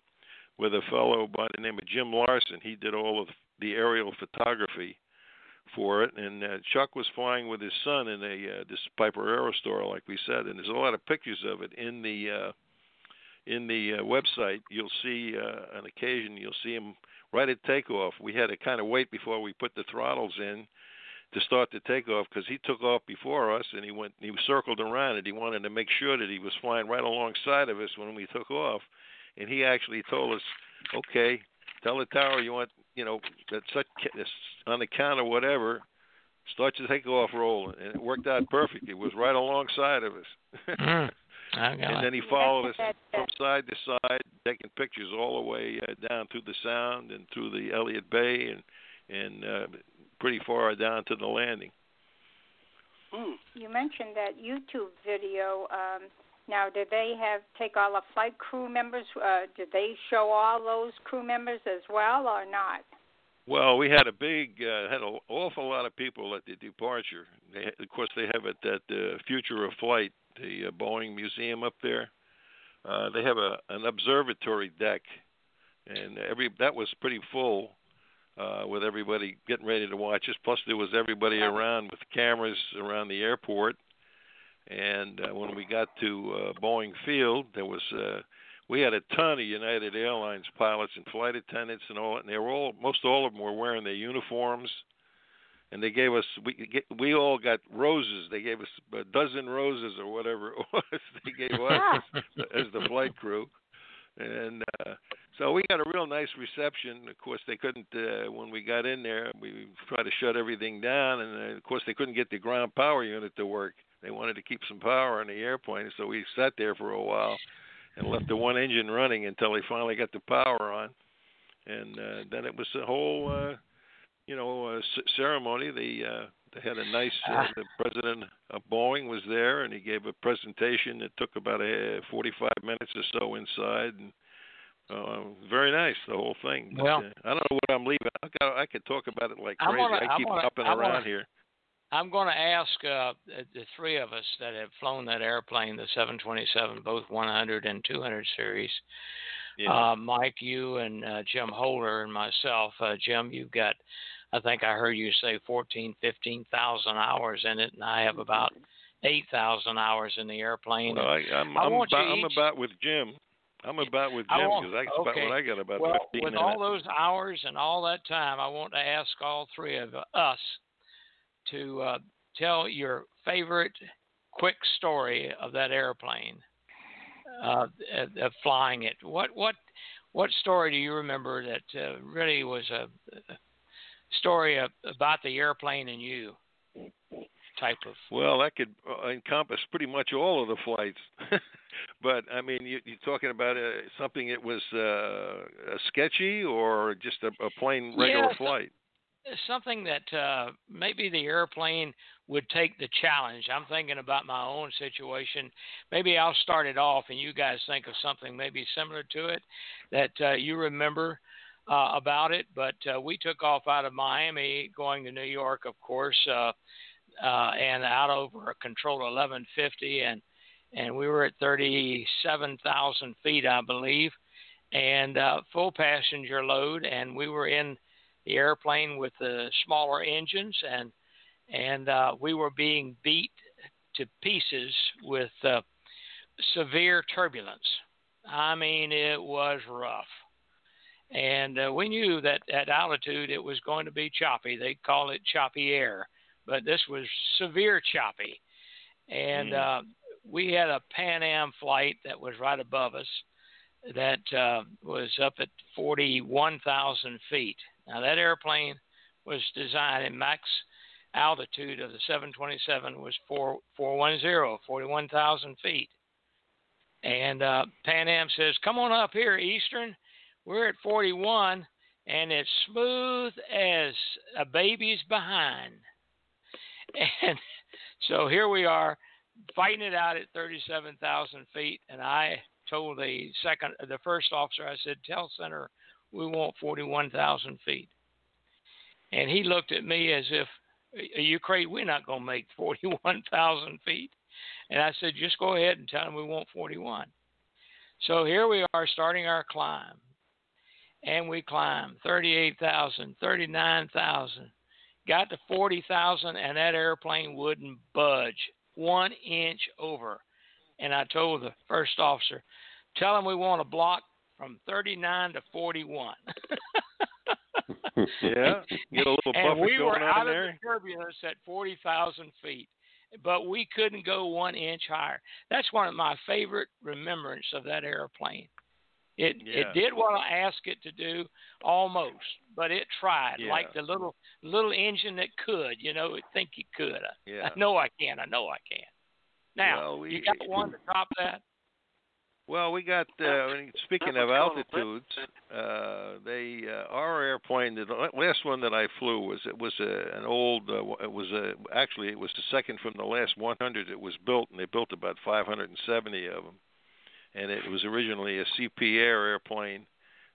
with a fellow by the name of Jim Larson. He did all of the aerial photography for it, and uh, Chuck was flying with his son in a uh, this Piper Aerostar, like we said, and there's a lot of pictures of it in the uh, in the uh, website. You'll see uh, on occasion you'll see him right at takeoff. We had to kind of wait before we put the throttles in to start the takeoff because he took off before us and he went he circled around and he wanted to make sure that he was flying right alongside of us when we took off. And he actually told us okay tell the tower you want you know that such on the count of whatever start your takeoff roll and it worked out perfect. It was right alongside of us. Mm. And then he followed us from side to side, taking pictures all the way uh, down through the Sound and through the Elliott Bay and and uh, pretty far down to the landing. Hmm. You mentioned that YouTube video. Um, now, did they have take all the flight crew members? Uh, did they show all those crew members as well, or not? Well, we had a big, uh, had an awful lot of people at the departure. They, of course, they have it at the Future of Flight, the uh, Boeing Museum up there. Uh, they have a an observatory deck, and every that was pretty full uh, with everybody getting ready to watch us. Plus, there was everybody around with cameras around the airport. And uh, when we got to uh, Boeing Field, there was uh, we had a ton of United Airlines pilots and flight attendants and all, and they were all most all of them were wearing their uniforms, and they gave us we get, we all got roses. They gave us a dozen roses or whatever it was. they gave us as the flight crew, and uh, so we got a real nice reception. Of course, they couldn't uh, when we got in there. We tried to shut everything down, and uh, of course they couldn't get the ground power unit to work. They wanted to keep some power on the airplane, so we sat there for a while and left the one engine running until they finally got the power on. And uh, then it was a whole, uh, you know, uh, c- ceremony. They uh, they had a nice. Uh, the president of Boeing was there, and he gave a presentation that took about a 45 minutes or so inside. And Uh, very nice, the whole thing. But, Well- uh, I don't know what I'm leaving. I, got, I could talk about it like crazy. gonna- I keep gonna- hopping I'm around gonna- here. I'm going to ask uh, the three of us that have flown that airplane, the 727, both 100 and 200 series. Yeah. Uh, Mike, you and uh, Jim Holder and myself. Uh, Jim, you've got, I think I heard you say 14, 15,000 hours in it, and I have about 8,000 hours in the airplane. Well, I, I'm, want you I'm about with Jim. I'm about with Jim because I about what I got about well, 15 with minutes. all those hours and all that time, I want to ask all three of us to uh, tell your favorite quick story of that airplane, uh, of, of flying it. What what what story do you remember that uh, really was a, a story of, about the airplane and you? Type of Well, that could uh, encompass pretty much all of the flights. but I mean, you, you're talking about uh, something that was uh, uh, sketchy or just a, a plain regular Yeah, flight. something that uh, maybe the airplane would take the challenge. I'm thinking about my own situation. Maybe I'll start it off, and you guys think of something maybe similar to it that uh, you remember uh, about it. But uh, we took off out of Miami, going to New York, of course, uh, uh, and out over a Control 1150, and and we were at 37,000 feet, I believe, and uh, full passenger load, and we were in the airplane with the smaller engines, and and uh, we were being beat to pieces with uh, severe turbulence. I mean, it was rough, and uh, we knew that at altitude it was going to be choppy. They call it choppy air, but this was severe choppy, and uh, we had a Pan Am flight that was right above us that uh, was up at 41,000 feet. Now, that airplane was designed in max altitude of the 727 was 4, 410, 41,000 feet. And uh, Pan Am says, Come on up here, Eastern. We're at 41, and it's smooth as a baby's behind. And so here we are fighting it out at 37,000 feet. And I told the second, the first officer, I said, Tell Center we want 41,000 feet. And he looked at me as if, you crazy? We're not going to make 41,000 feet. And I said, Just go ahead and tell them we want 41. So here we are starting our climb. And we climb 38,000, 39,000, got to 40,000, and that airplane wouldn't budge one inch over. And I told the first officer, Tell him we want a block from 39 to 41. Yeah, get a little and buffer we going were out of there. the turbulence at 40,000 feet, but we couldn't go one inch higher. That's one of my favorite remembrance of that airplane. It Yeah. it did what I asked it to do almost, but it tried Yeah. like the little little engine that could. You know, it think it could. I, Yeah. I know I can. I know I can. Now Well, we- you got one to top that. Well, we got. Uh, I mean, speaking of altitudes, uh, they uh, our airplane. The last one that I flew was it was a, an old. Uh, it was a actually it was the second from the last 100 that was built, and they built about 570 of them. And it was originally a CP Air airplane.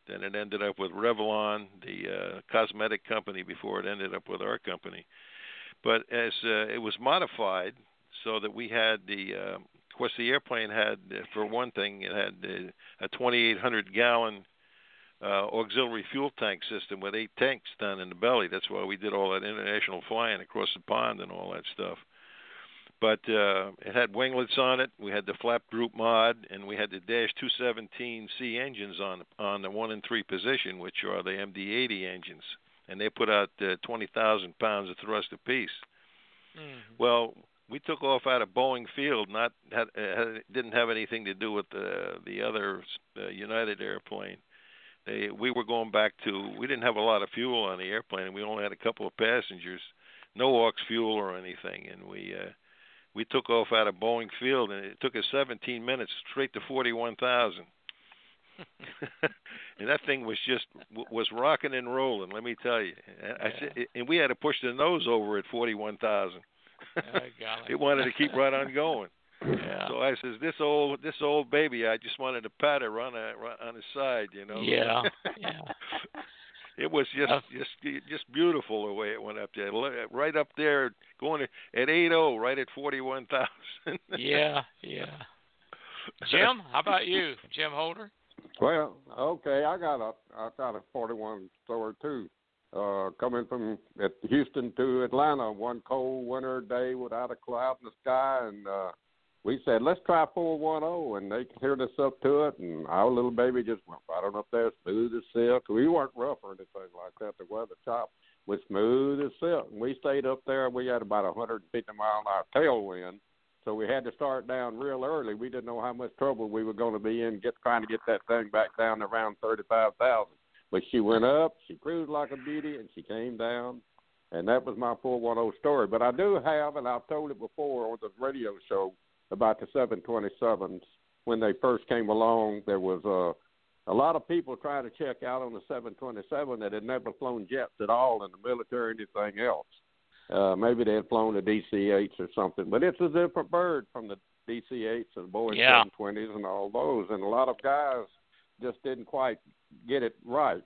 Then it ended up with Revlon, the uh, cosmetic company, before it ended up with our company. But as uh, it was modified so that we had the uh, of course, the airplane had, uh, for one thing, it had a 2,800 gallon uh, auxiliary fuel tank system with eight tanks down in the belly. That's why we did all that international flying across the pond and all that stuff. But uh, it had winglets on it. We had the flap group mod, and we had the Dash 217C engines on on the one and three position, which are the MD-80 engines, and they put out uh, 20,000 pounds of thrust apiece. Well, we took off out of Boeing Field. Not had, uh, had didn't have anything to do with the the other uh, United airplane. They we were going back to. We didn't have a lot of fuel on the airplane, and we only had a couple of passengers, no aux fuel or anything, and we. uh we took off out of Boeing Field, and it took us 17 minutes straight to 41,000. and that thing was just was rocking and rolling. Let me tell you. And I said, and we had to push the nose over at 41,000. Oh, it wanted to keep right on going. Yeah. So I says, "This old, this old baby, I just wanted to pat her on a, on his side, you know." Yeah, yeah. It was just, Uh, just, just beautiful the way it went up there, right up there, going at eight oh, right at forty one thousand. yeah, yeah. Jim, how about you, Jim Holder? Well, okay, I got a I got a 41 story too. Uh, coming from at Houston to Atlanta, one cold winter day without a cloud in the sky, and uh, we said let's try 410, and they cleared us up to it, and our little baby just went right on up there, smooth as silk. We weren't rough or anything like that. The weather top was smooth as silk, and we stayed up there. We had about a 150 mile an hour tailwind so we had to start down real early. We didn't know how much trouble we were going to be in get trying to get that thing back down to around thirty five thousand. But she went up, she cruised like a beauty, and she came down, and that was my four one zero story. But I do have, and I've told it before on the radio show about the seven twenty sevens when they first came along. There was a a lot of people trying to check out on the seven twenty seven that had never flown jets at all in the military or anything else. Uh, maybe they had flown a DC-8 or something, but it's a different bird from the DC-8s and Boeing Yeah. 720s and all those. And a lot of guys just didn't quite get it right,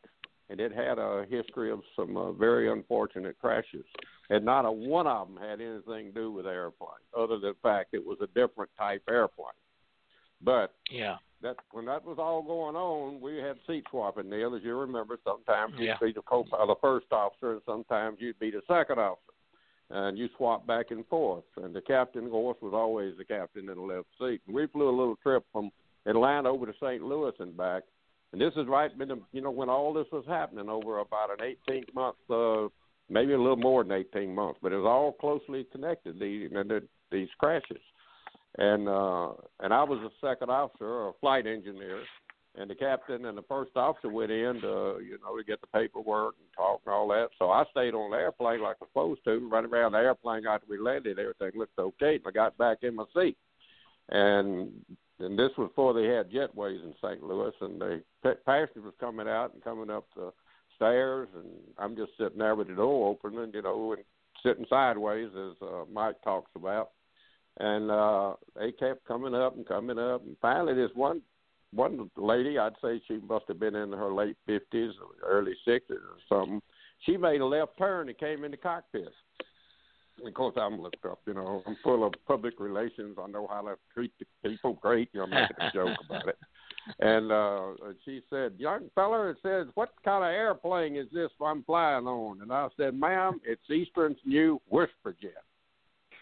and it had a history of some uh, very unfortunate crashes. And not a one of them had anything to do with the airplane, other than the fact it was a different type airplane. But Yeah. that when that was all going on, we had seat swapping, Neil, as you remember. Sometimes you'd Yeah. be the co uh, the first officer, and sometimes you'd be the second officer, and you swap back and forth. And the captain, of course, was always the captain in the left seat. And we flew a little trip from Atlanta over to St. Louis and back. And this is right, you know, when all this was happening over about an 18 month, uh, maybe a little more than 18 months, but it was all closely connected. These these crashes and uh and I was a second officer, a flight engineer, and the captain and the first officer went in to you know to get the paperwork and talk and all that. So I stayed on the airplane like I was supposed to, running around the airplane after we landed. Everything looked okay, and I got back in my seat. And and this was before they had jetways in St. Louis, and the passengers was coming out and coming up the stairs, and I'm just sitting there with the door open, and you know, and sitting sideways as uh, Mike talks about. And uh they kept coming up and coming up. And finally this one one lady i'd say she must have been in her late fifties or early sixties or something she made a left turn and came in the cockpit. And of course i'm looked up you know i'm full of public relations. I know how to treat the people great. You know i'm making a joke about it and uh she said young feller it says what kind of airplane is this i'm flying on and i said ma'am it's eastern's new whisper jet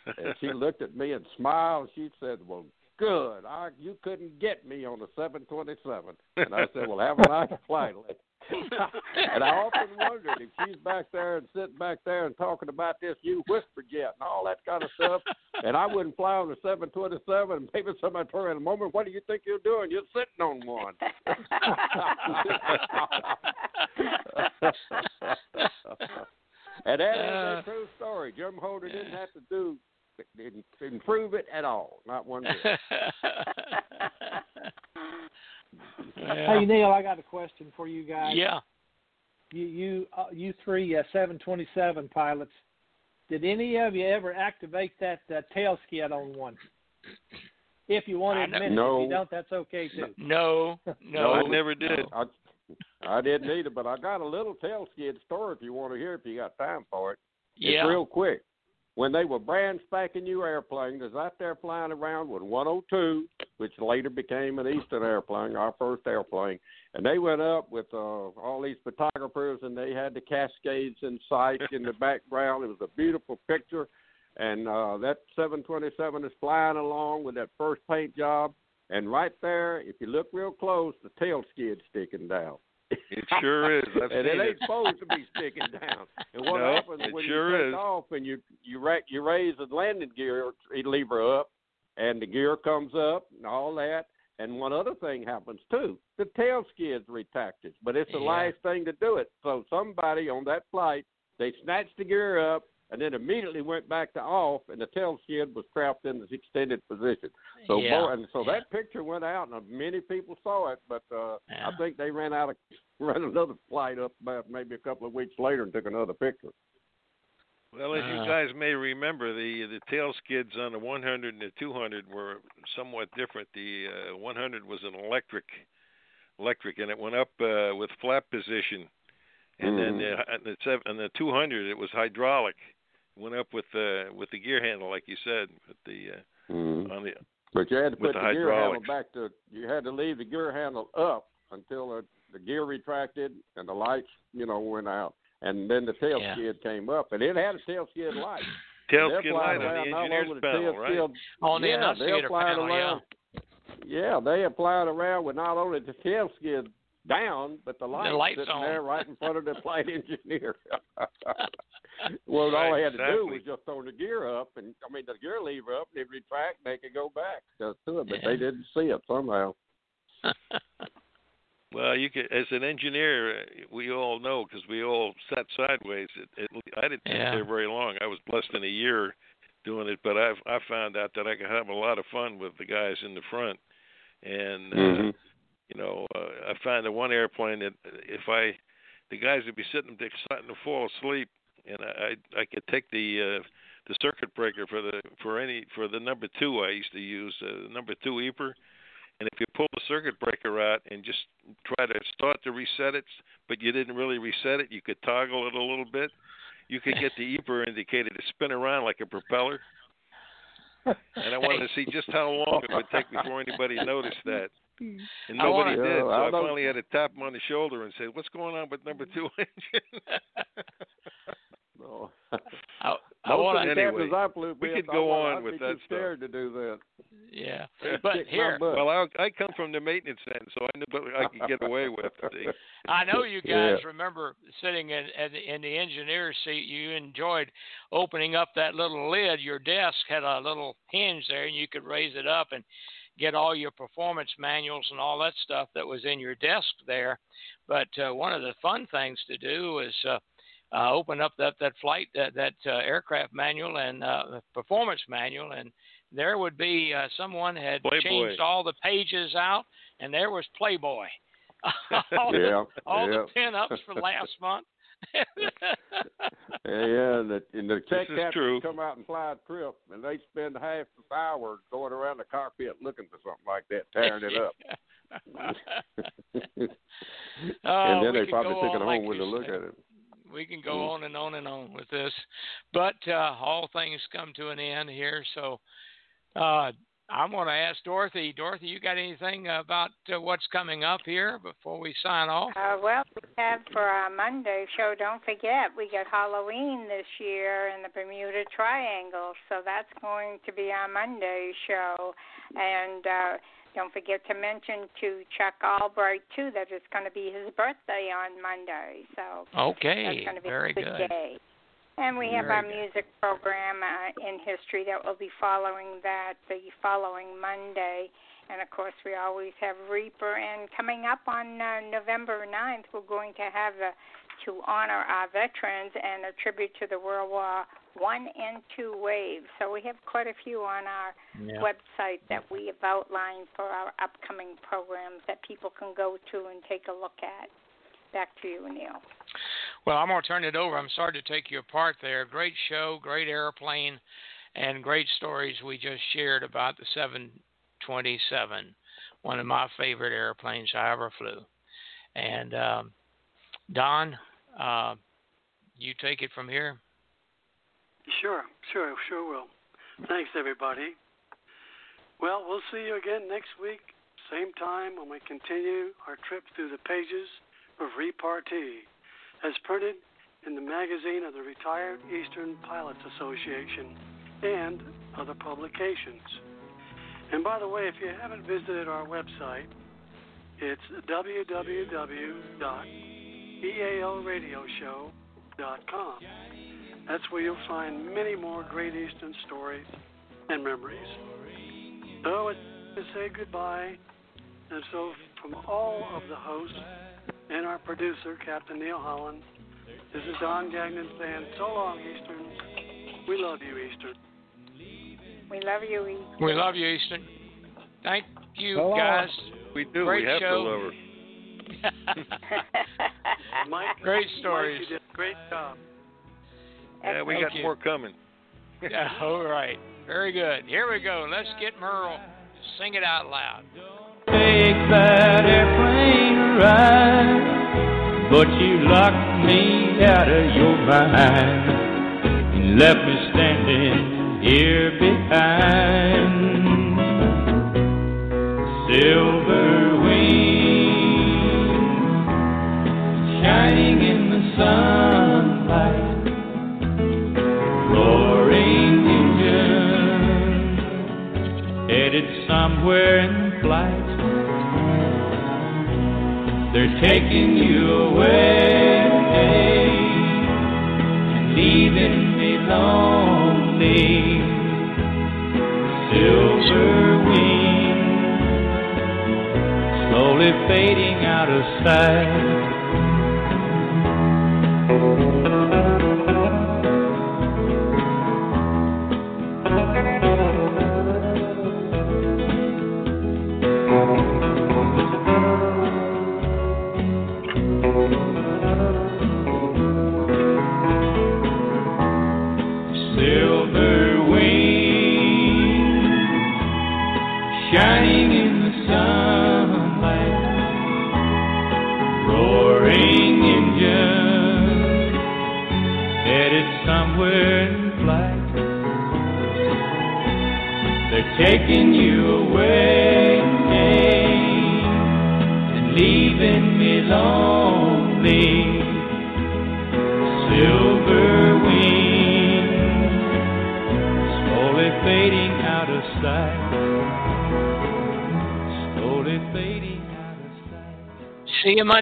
and she looked at me and smiled. She said, "Well, good. I you couldn't get me on a 727." And I said, "Well, have a nice flight." lady." and I often wondered if she's back there and sitting back there and talking about this you whisper jet and all that kind of stuff, and I wouldn't fly on a 727, and maybe somebody told her in a moment, "What do you think you're doing? You're sitting on one." and that is Uh. a true story. Jim Holder didn't have to do didn't improve it at all, not one bit. Hey Neil, I got a question for you guys. Yeah. You you uh, you three uh, 727 pilots. Did any of you ever activate that uh, tail skid on one? If you want to I admit know- it, if you don't, that's okay too. No, no, I never did. I, I didn't either, but I got a little tail skid story if you want to hear if you got time for it. Yeah. It's real quick. When they were brand spanking new airplanes, I was out there flying around with 102, which later became an Eastern airplane, our first airplane, and they went up with uh, all these photographers, and they had the Cascades in sight in the background. It was a beautiful picture, and uh, that 727 is flying along with that first paint job, and right there, if you look real close, the tail skid's sticking down. It sure is. I've and it ain't it. supposed to be sticking down. And what No, happens when sure you take is. off and you you ra- you raise the landing gear lever up, and the gear comes up and all that. And one other thing happens too: the tail skid's retracted, but it's the Yeah. last thing to do it. So somebody on that flight they snatched the gear up and then immediately went back to off, and the tail skid was trapped in this extended position. So Yeah, bo- and so yeah. that picture went out, and many people saw it. But uh, Yeah. I think they ran out of ran another flight up about maybe a couple of weeks later and took another picture. Well, as Uh. you guys may remember, the the tail skids on the 100 and the 200 were somewhat different. The uh, 100 was an electric, electric, and it went up uh, with flap position, and then Mhm. the, and the sev- and the 200 it was hydraulic. It went up with the with the gear handle, like you said, with the uh, Mhm. on the But you had to put the the, gear handle back to. You had to leave the gear handle up until the, the gear retracted and the lights, you know, went out, and then the tail Yeah. skid came up, and it had a tail skid light. tail They're skid light on the engineer's the panel, right? skid. On the yeah, annunciator they're panel, yeah. around. Yeah, they are flying around with not only the tail skid down, but the lights, lights sitting on. there right in front of the flight engineer. well, all they had to do was just throw the gear up, and I mean the gear lever up, and it retract, and they could go back to, to it, but Yeah. they didn't see it somehow. Well, you could, as an engineer, uh, we all know because we all sat sideways. It, it, I didn't sit Yeah. there very long. I was blessed in a year doing it, but I've I found out that I could have a lot of fun with the guys in the front, and uh, Mhm. you know, uh, I found the one airplane that uh, if I, the guys would be sitting there starting to fall asleep, and I I, could take the uh, the circuit breaker for the for any for the number two I used to use uh, the number two EPR, and if you pull the circuit breaker out and just try to start to reset it, but you didn't really reset it, you could toggle it a little bit. You could get the EPR indicator to spin around like a propeller. And I wanted to see just how long it would take before anybody noticed that. Mm. And I wanna- nobody did. Yeah, So I I finally had to tap him on the shoulder and say, "What's going on with number two engine?" No. I, I want of the Anyway, captains I flew we with, could I go wa- on I'd with be that too stuff. scared to do that. yeah. But kick here, well, I, I come from the maintenance end, so I knew what I could get away with. See? I know you Yeah. guys remember sitting in, in in the engineer's seat. You enjoyed opening up that little lid. Your desk had a little hinge there, and you could raise it up and get all your performance manuals and all that stuff that was in your desk there. But uh, one of the fun things to do is uh, uh, open up that that flight that that uh, aircraft manual and uh, performance manual, and there would be uh, someone had Playboy. changed all the pages out, and there was Playboy. all the all yeah. the pin-ups for last month. Yeah, yeah, and the, and the is captains come out and fly a trip, and they spend half the hour going around the cockpit looking for something like that, tearing it up. Oh, and then they probably took it on, like home with a look said. at it. We can go Mm. on and on and on with this, but uh, all things come to an end here. So uh, I'm going to ask Dorothy. Dorothy, you got anything about uh, what's coming up here before we sign off? Uh, well, we have for our Monday show, don't forget, we got Halloween this year in the Bermuda Triangle. So that's going to be our Monday show. And uh, don't forget to mention to Chuck Albright, too, that it's going to be his birthday on Monday. So Okay, that's going to be very a good, good. day. And we have Very our good. music program uh, in history that will be following that the following Monday. And of course, we always have Reaper. And coming up on uh, November 9th, we're going to have uh, to honor our veterans and a tribute to the World War One and Two waves. So we have quite a few on our Yeah. website that we have outlined for our upcoming programs that people can go to and take a look at. Back to you, Neil. Well, I'm going to turn it over. I'm sorry to take you apart there. Great show, great airplane, and great stories we just shared about the 727, one of my favorite airplanes I ever flew. And um, Don, uh, you take it from here. Sure, sure, sure will. Thanks, everybody. Well, we'll see you again next week, same time, when we continue our trip through the pages of Repartee, as printed in the magazine of the Retired Eastern Pilots Association and other publications. And by the way, if you haven't visited our website, it's www.ealradioshow.com. That's where you'll find many more Great Eastern stories and memories. So it's to say goodbye. And so, from all of the hosts and our producer, Captain Neil Holland, this is Don Gagnon saying, So long, Eastern. We love you, Eastern. We love you, E. We love you, Easton. Thank you, So guys. We do. Great we have show. to love her. Mike, Great Mike, stories. you did a great job. Yeah, we Thank got you. more coming. Yeah, all right. Very good. Here we go. Let's get Merle. Sing it out loud. Take that airplane ride, but you locked me out of your mind and left me standing here behind. Silver wings shining in the sunlight, roaring engine headed somewhere taking you away and leaving me lonely. Silver wings slowly fading out of sight.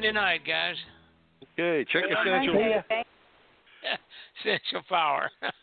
See you Monday night, guys. Okay, check See you Essential. Monday. Essential Power.